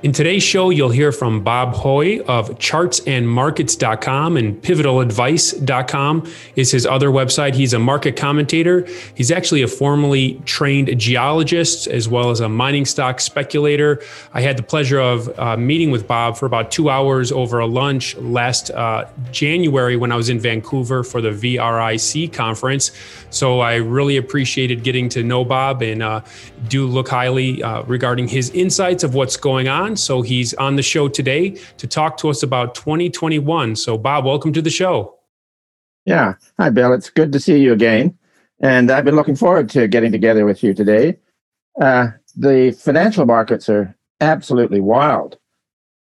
In today's show, you'll hear from Bob Hoye of chartsandmarkets.com and pivotaladvice.com is his other website. He's a market commentator. He's actually a formally trained geologist as well as a mining stock speculator. I had the pleasure of uh, meeting with Bob for about two hours over a lunch last uh, January when I was in Vancouver for the VRIC conference. So I really appreciated getting to know Bob and uh, do look highly uh, regarding his insights of what's going on on. So he's on the show today to talk to us about 2021. So, Bob, welcome to the show. Yeah. Hi, Bill. It's good to see you again. And I've been looking forward to getting together with you today. Uh, the financial markets are absolutely wild.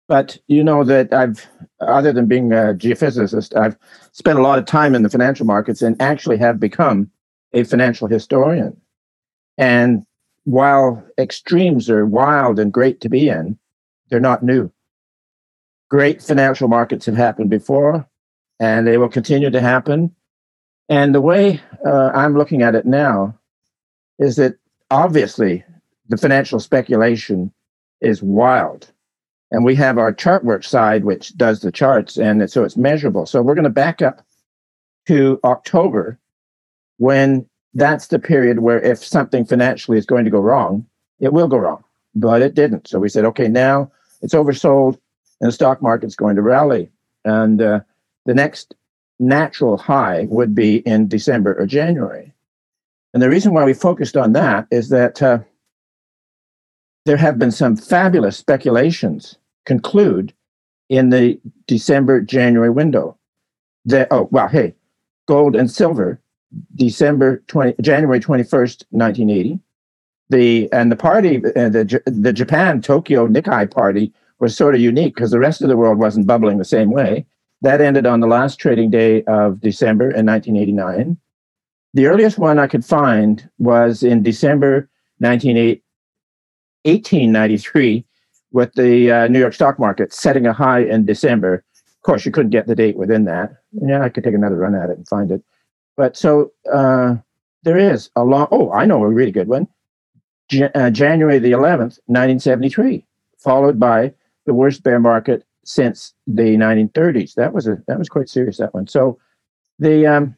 But you know that I've, other than being a geophysicist, I've spent a lot of time in the financial markets and actually have become a financial historian. And while extremes are wild and great to be in, they're not new. Great financial markets have happened before, and they will continue to happen. And the way uh, I'm looking at it now is that obviously the financial speculation is wild. And we have our ChartWorks side, which does the charts, and so it's measurable. So we're going to back up to October when that's the period where if something financially is going to go wrong, it will go wrong. But it didn't. So we said, okay, now it's oversold and the stock market's going to rally. And uh, the next natural high would be in December or January. And the reason why we focused on that is that uh, there have been some fabulous speculations conclude in the December January window. That oh well, hey, gold and silver, December twenty January twenty first, nineteen eighty, the and the party, uh, the the Japan Tokyo Nikkei party was sort of unique because the rest of the world wasn't bubbling the same way. That ended on the last trading day of December in 1989. The earliest one I could find was in December 1893 with the uh, New York stock market setting a high in December. Of course, you couldn't get the date within that. Yeah, I could take another run at it and find it. But so uh, there is a long, oh, I know a really good one uh, January the 11th, 1973, followed by the worst bear market since the 1930s. That was a that was quite serious that one. So the um,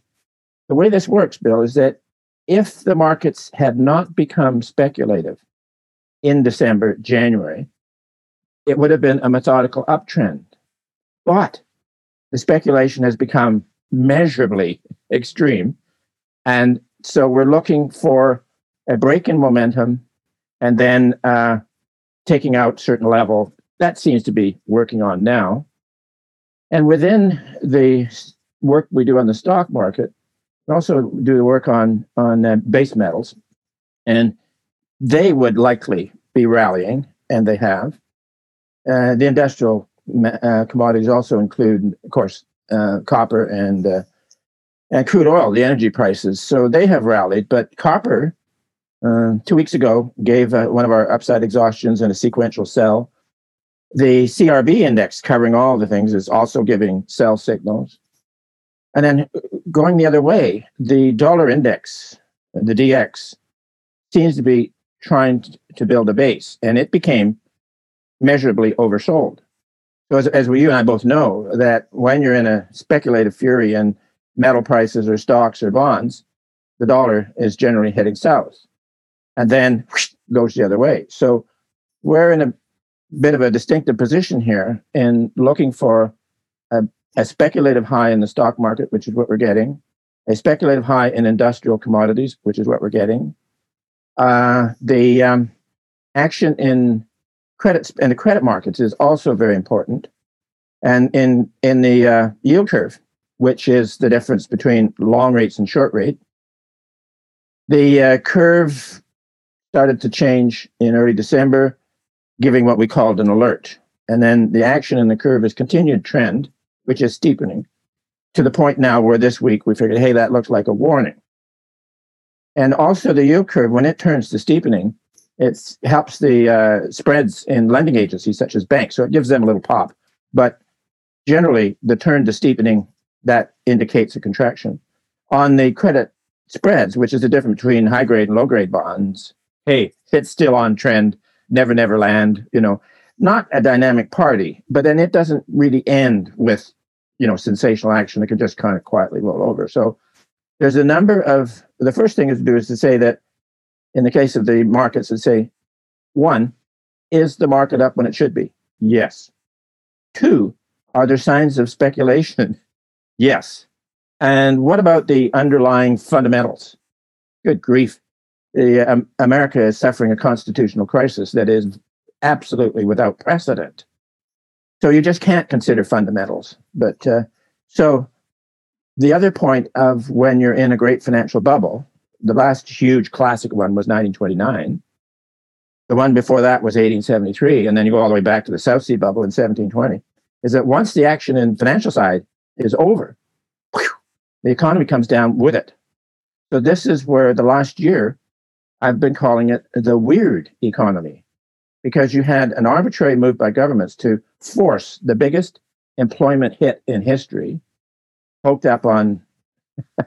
the way this works, Bill, is that if the markets had not become speculative in December, January, it would have been a methodical uptrend. But the speculation has become measurably extreme. And so we're looking for a break in momentum, and then uh, taking out certain level. That seems to be working on now. And within the work we do on the stock market, we also do the work on on uh, base metals, and they would likely be rallying, and they have. Uh, the industrial uh, commodities also include, of course, uh, copper and uh, and crude oil, the energy prices. So they have rallied, but copper uh, two weeks ago gave uh, one of our upside exhaustions in a sequential sell. The CRB index covering all the things is also giving sell signals. And then going the other way, the dollar index, the DX, seems to be trying to build a base, and it became measurably oversold. So, as, as we, you and I both know, that when you're in a speculative fury in metal prices or stocks or bonds, the dollar is generally heading south and then whoosh, goes the other way. So we're in a bit of a distinctive position here in looking for a, a, speculative high in the stock market, which is what we're getting, a speculative high in industrial commodities, which is what we're getting. Uh, the um, action in credit in the credit markets is also very important, and in in the uh, yield curve, which is the difference between long rates and short rate. The uh, curve started to change in early December, giving what we called an alert. And then the action in the curve is continued trend, which is steepening to the point now where this week we figured, hey, that looks like a warning. And also the yield curve, when it turns to steepening, it helps the uh, spreads in lending agencies such as banks. So it gives them a little pop. But generally, the turn to steepening that indicates a contraction. On the credit spreads, which is the difference between high grade and low grade bonds, hey, it's still on trend, never, never land, you know, not a dynamic party, but then it doesn't really end with, you know, sensational action. It could just kind of quietly roll over. So there's a number of, the first thing is to do is to say that in the case of the markets, to say, one, is the market up when it should be? Yes. Two, are there signs of speculation? yes. And what about the underlying fundamentals? Good grief. The, um, America is suffering a constitutional crisis that is absolutely without precedent. So you just can't consider fundamentals. But uh, so the other point of when you're in a great financial bubble, the last huge classic one was 1929. The one before that was 1873, and then you go all the way back to the South Sea bubble in 1720. Is that once the action in financial side is over, whew, the economy comes down with it. So this is where the last year I've been calling it the weird economy, because you had an arbitrary move by governments to force the biggest employment hit in history, poked up on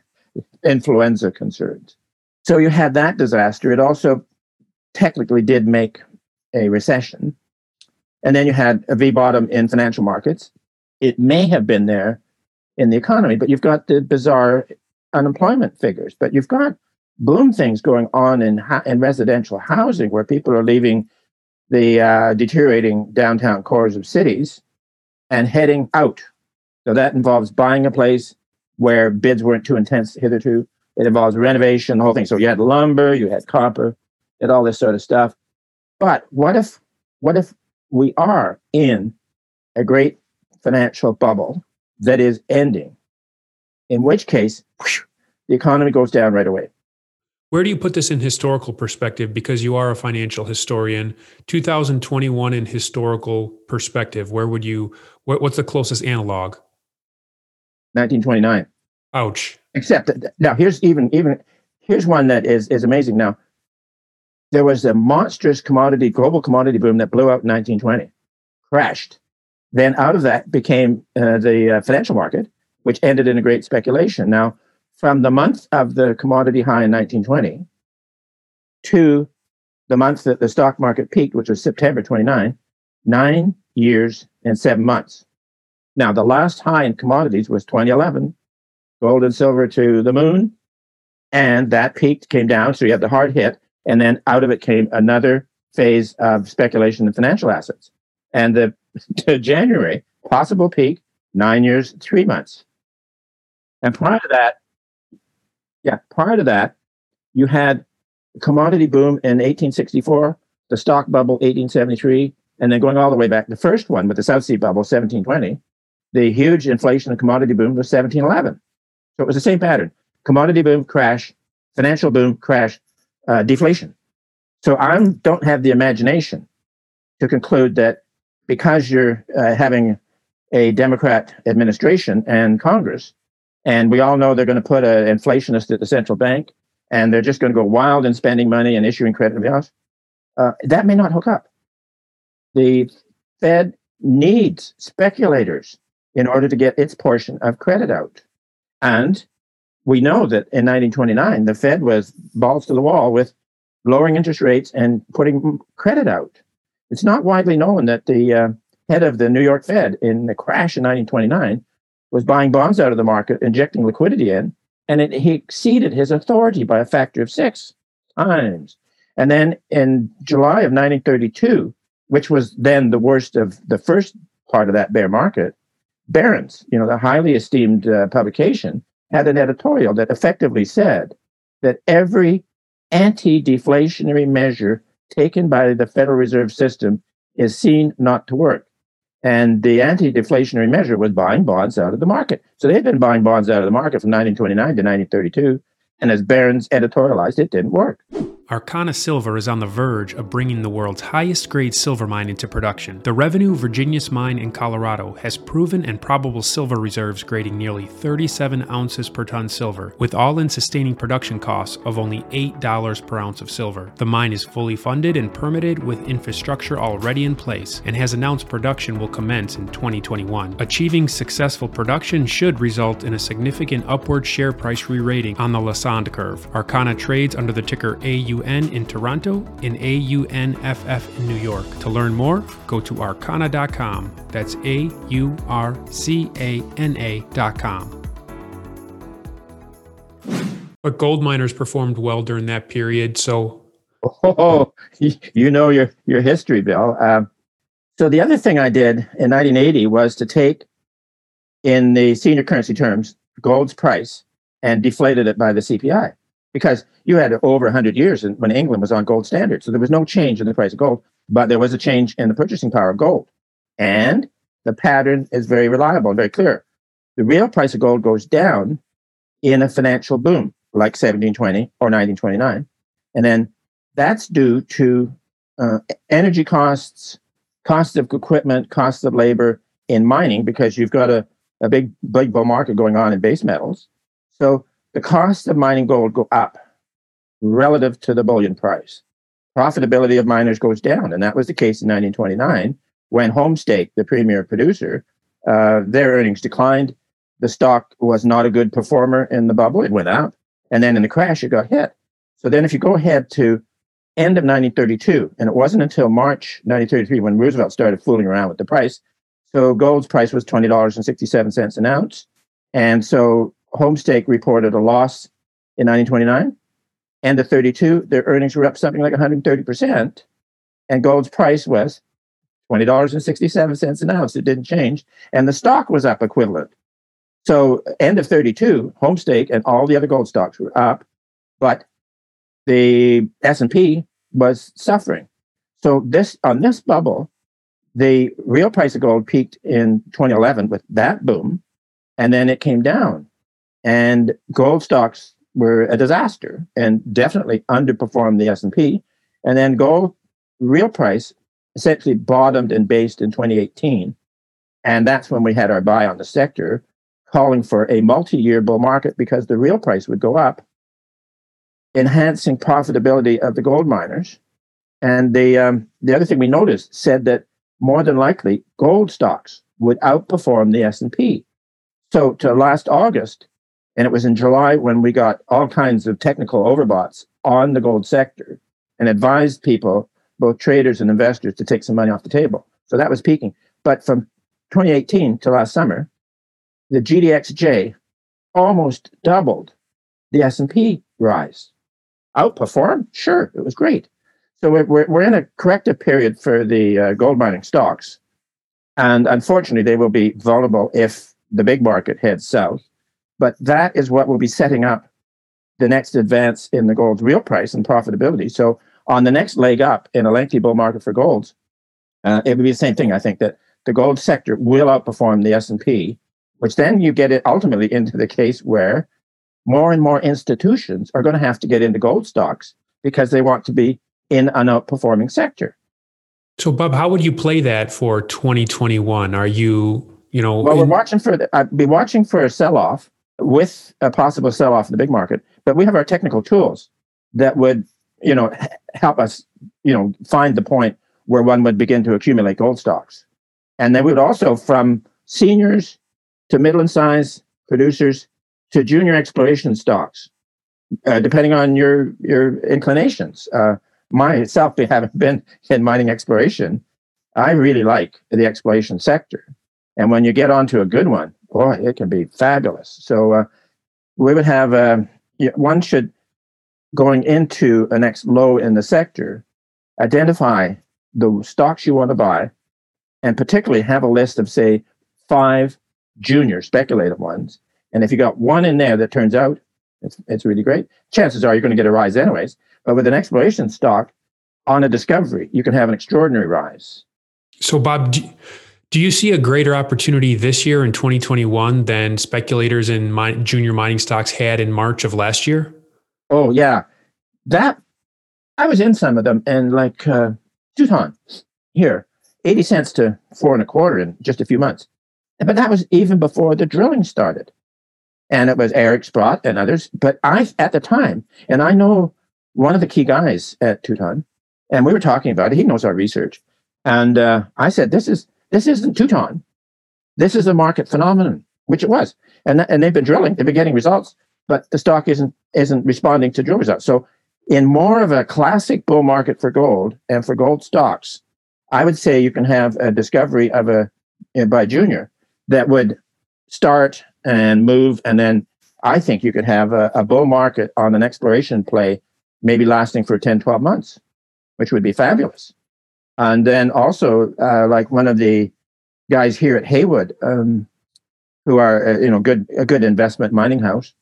influenza concerns. So you had that disaster. It also technically did make a recession. And then you had a V bottom in financial markets. It may have been there in the economy, but you've got the bizarre unemployment figures. But you've got boom things going on in, in residential housing where people are leaving the uh, deteriorating downtown cores of cities and heading out. So that involves buying a place where bids weren't too intense hitherto. It involves renovation, the whole thing. So you had lumber, you had copper, and all this sort of stuff. But what if what if we are in a great financial bubble that is ending? In which case, whoosh, the economy goes down right away. Where do you put this in historical perspective? Because you are a financial historian. 2021 in historical perspective, where would you? What, what's the closest analog? 1929. Ouch. Except now, here's even even here's one that is is amazing. Now, there was a monstrous commodity, global commodity boom that blew out in 1920, crashed. Then out of that became uh, the uh, financial market, which ended in a great speculation. Now, from the month of the commodity high in 1920 to the month that the stock market peaked, which was September 29, nine years and seven months. Now, the last high in commodities was 2011, gold and silver to the moon, and that peaked, came down. So you had the hard hit. And then out of it came another phase of speculation in financial assets. And the to January, possible peak, nine years, three months. And prior to that, yeah, prior to that, you had commodity boom in 1864, the stock bubble 1873, and then going all the way back, the first one with the South Sea bubble 1720, the huge inflation and commodity boom was 1711. So it was the same pattern: commodity boom, crash, financial boom, crash, uh, deflation. So I don't have the imagination to conclude that because you're uh, having a Democrat administration and Congress, and we all know they're going to put an inflationist at the central bank, and they're just going to go wild in spending money and issuing credit bills, uh, that may not hook up. The Fed needs speculators in order to get its portion of credit out. And we know that in 1929, the Fed was balls to the wall with lowering interest rates and putting credit out. It's not widely known that the uh, head of the New York Fed in the crash in 1929 was buying bonds out of the market, injecting liquidity in, and it, he exceeded his authority by a factor of six times. And then in July of 1932, which was then the worst of the first part of that bear market, Barron's, you know, the highly esteemed uh, publication, had an editorial that effectively said that every anti deflationary measure taken by the Federal Reserve System is seen not to work. And the anti deflationary measure was buying bonds out of the market. So they've been buying bonds out of the market from 1929 to 1932. And as Barron's editorialized, it didn't work. Aurcana Silver is on the verge of bringing the world's highest grade silver mine into production. The Revenue Virginius mine in Colorado has proven and probable silver reserves grading nearly 37 ounces per ton silver, with all in sustaining production costs of only $8 per ounce of silver. The mine is fully funded and permitted with infrastructure already in place and has announced production will commence in 2021. Achieving successful production should result in a significant upward share price re rating on the Lassonde curve. Aurcana trades under the ticker AU AUN in Toronto and AUNFF in New York. To learn more, go to aurcana.com. That's A U R C A N A.com. But gold miners performed well during that period. So, oh, you know your your history, Bill. Um, so the other thing I did in 1980 was to take, in the senior currency terms, gold's price and deflated it by the CPI because you had over 100 years when England was on gold standard. So there was no change in the price of gold, but there was a change in the purchasing power of gold. And the pattern is very reliable and very clear. The real price of gold goes down in a financial boom like 1720 or 1929. And then that's due to uh, energy costs, costs of equipment, costs of labor in mining because you've got a, a big, big bull market going on in base metals. So the cost of mining gold go up relative to the bullion price. Profitability of miners goes down, and that was the case in 1929 when Homestake, the premier producer, uh, their earnings declined. The stock was not a good performer in the bubble; it went up, and then in the crash, it got hit. So then, if you go ahead to end of 1932, and it wasn't until March 1933 when Roosevelt started fooling around with the price. So gold's price was twenty dollars and sixty-seven cents an ounce, and so Homestake reported a loss in 1929. And the 32, their earnings were up something like 130%. And gold's price was $20.67 an ounce. It didn't change. And the stock was up equivalent. So end of 32, Homestake and all the other gold stocks were up, but the S&P was suffering. So this on this bubble, the real price of gold peaked in 2011 with that boom, and then it came down. And gold stocks were a disaster and definitely underperformed the S&P. And then gold real price essentially bottomed and based in 2018. And that's when we had our buy on the sector, calling for a multi-year bull market because the real price would go up, enhancing profitability of the gold miners. And the um, the other thing we noticed said that more than likely gold stocks would outperform the S&P. So to last August, and it was in July when we got all kinds of technical overboughts on the gold sector and advised people, both traders and investors, to take some money off the table. So that was peaking. But from 2018 to last summer, the GDXJ almost doubled the S&P rise. Outperformed? Sure, it was great. So we're, we're, we're in a corrective period for the uh, gold mining stocks. And unfortunately, they will be vulnerable if the big market heads south. But that is what will be setting up the next advance in the gold's real price and profitability. So on the next leg up in a lengthy bull market for golds, uh, it would be the same thing. I think that the gold sector will outperform the S&P, which then you get it ultimately into the case where more and more institutions are going to have to get into gold stocks because they want to be in an outperforming sector. So, Bob, how would you play that for 2021? Are you, you know, well, in- we're watching for the, I'd be watching for a sell-off with a possible sell off in the big market. But we have our technical tools that would, you know, help us, you know, find the point where one would begin to accumulate gold stocks. And then we would also, from seniors to middle and size producers to junior exploration stocks, uh, depending on your your inclinations. Uh, myself, having been in mining exploration, I really like the exploration sector. And when you get onto a good one, boy, it can be fabulous. So uh, we would have uh, one should going into a next low in the sector, identify the stocks you want to buy, and particularly have a list of say five junior speculative ones. And if you got one in there that turns out it's it's really great, chances are you're going to get a rise anyways. But with an exploration stock on a discovery, you can have an extraordinary rise. So, Bob, do, do you see a greater opportunity this year in 2021 than speculators in junior mining stocks had in March of last year? Oh, yeah. That I was in some of them, and like uh, Teuton here, 80 cents to four and a quarter in just a few months. But that was even before the drilling started. And it was Eric Sprott and others. But I, at the time, and I know one of the key guys at Teuton, and we were talking about it. He knows our research. And uh, I said, this is this isn't Teuton. This is a market phenomenon, which it was. And, and they've been drilling, they've been getting results, but the stock isn't isn't responding to drill results. So in more of a classic bull market for gold and for gold stocks, I would say you can have a discovery of a eh, by junior that would start and move, and then I think you could have a, a bull market on an exploration play, maybe lasting for 10, 12 months, which would be fabulous. And then also, uh, like one of the guys here at Haywood, um, who are uh, you know good a good investment mining house,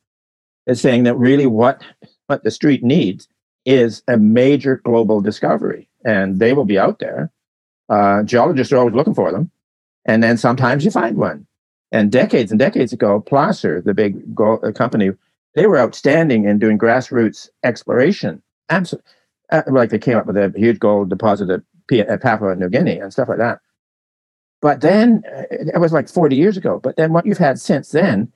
is saying that really what what the street needs is a major global discovery, and they will be out there. Uh, geologists are always looking for them, and then sometimes you find one. And decades and decades ago, Placer, the big gold uh, company, they were outstanding in doing grassroots exploration. Absolutely, uh, like they came up with a huge gold deposit at Papua New Guinea and stuff like that. But then uh, it was like 40 years ago. But then what you've had since then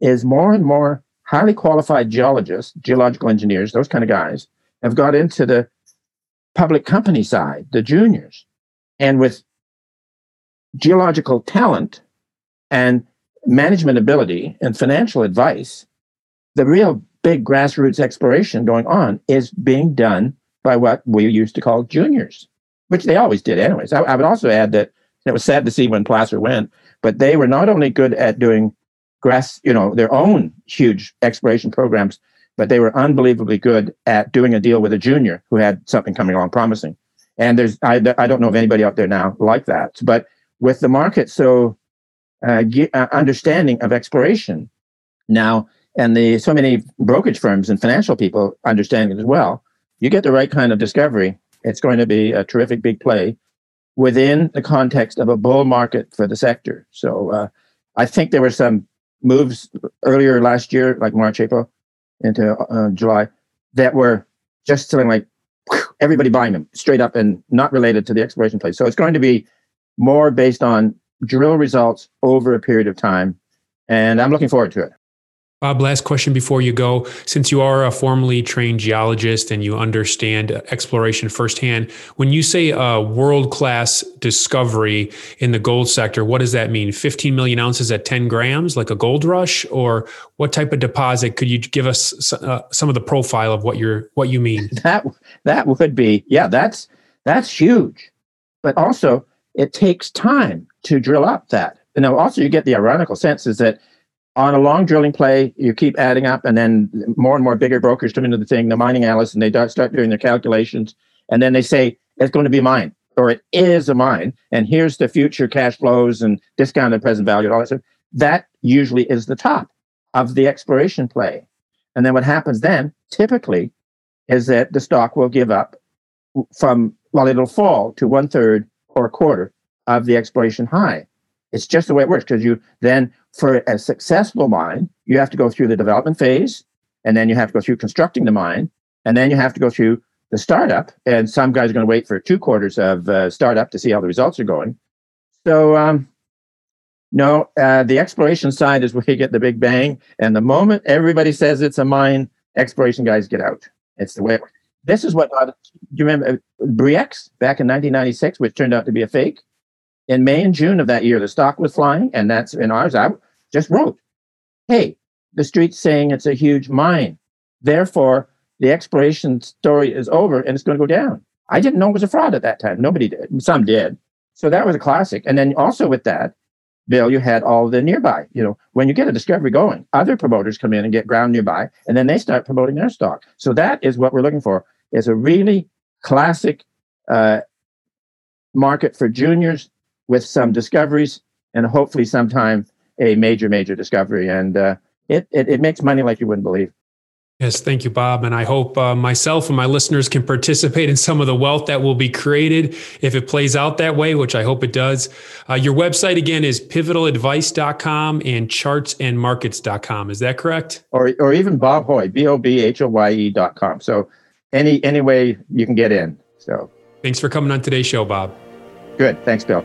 is more and more highly qualified geologists, geological engineers, those kind of guys, have got into the public company side, the juniors. And with geological talent and management ability and financial advice, the real big grassroots exploration going on is being done by what we used to call juniors, which they always did, anyways. I, I would also add that it was sad to see when Placer went, but they were not only good at doing grass, you know, their own huge exploration programs, but they were unbelievably good at doing a deal with a junior who had something coming along promising. And there's, I, I don't know of anybody out there now like that. But with the market so uh, uh, understanding of exploration now, and the so many brokerage firms and financial people understanding it as well, you get the right kind of discovery. It's going to be a terrific big play within the context of a bull market for the sector. So uh, I think there were some moves earlier last year, like March, April, into uh, July, that were just something like everybody buying them straight up and not related to the exploration place. So it's going to be more based on drill results over a period of time. And I'm looking forward to it. Bob, last question before you go. Since you are a formally trained geologist and you understand exploration firsthand, when you say a world class discovery in the gold sector, what does that mean? 15 million ounces at 10 grams, like a gold rush? Or what type of deposit? Could you give us uh, some of the profile of what you're what you mean? That that would be yeah, that's that's huge. But also, it takes time to drill up that. Know, also you get the ironical sense is that on a long drilling play, you keep adding up, and then more and more bigger brokers come into the thing, the mining analysts, and they start doing their calculations, and then they say it's going to be mine or it is a mine, and here's the future cash flows and discounted present value and all that stuff. That usually is the top of the exploration play, and then what happens then, typically, is that the stock will give up from well, it'll fall to one third or a quarter of the exploration high. It's just the way it works because you then, for a successful mine, you have to go through the development phase, and then you have to go through constructing the mine, and then you have to go through the startup. And some guys are going to wait for two quarters of uh, startup to see how the results are going. So, um, no, uh, the exploration side is where you get the big bang. And the moment everybody says it's a mine, exploration guys get out. It's the way it works. This is what, uh, do you remember uh, Bre-X back in 1996, which turned out to be a fake? In May and June of that year, the stock was flying, and that's in ours. I just wrote, "Hey, the street's saying it's a huge mine, therefore the exploration story is over and it's going to go down." I didn't know it was a fraud at that time. Nobody did. Some did. So that was a classic. And then also with that, Bill, you had all the nearby. You know, when you get a discovery going, other promoters come in and get ground nearby, and then they start promoting their stock. So that is what we're looking for: is a really classic uh, market for juniors with some discoveries and hopefully sometime a major, major discovery. And uh, it, it, it makes money like you wouldn't believe. Yes, thank you, Bob. And I hope uh, myself and my listeners can participate in some of the wealth that will be created if it plays out that way, which I hope it does. Uh, your website again is pivotaladvice.com and chartsandmarkets.com. Is that correct? Or, or even Bob Hoye, B O B H O Y E.com. So any any way you can get in. So thanks for coming on today's show, Bob. Good. Thanks, Bill.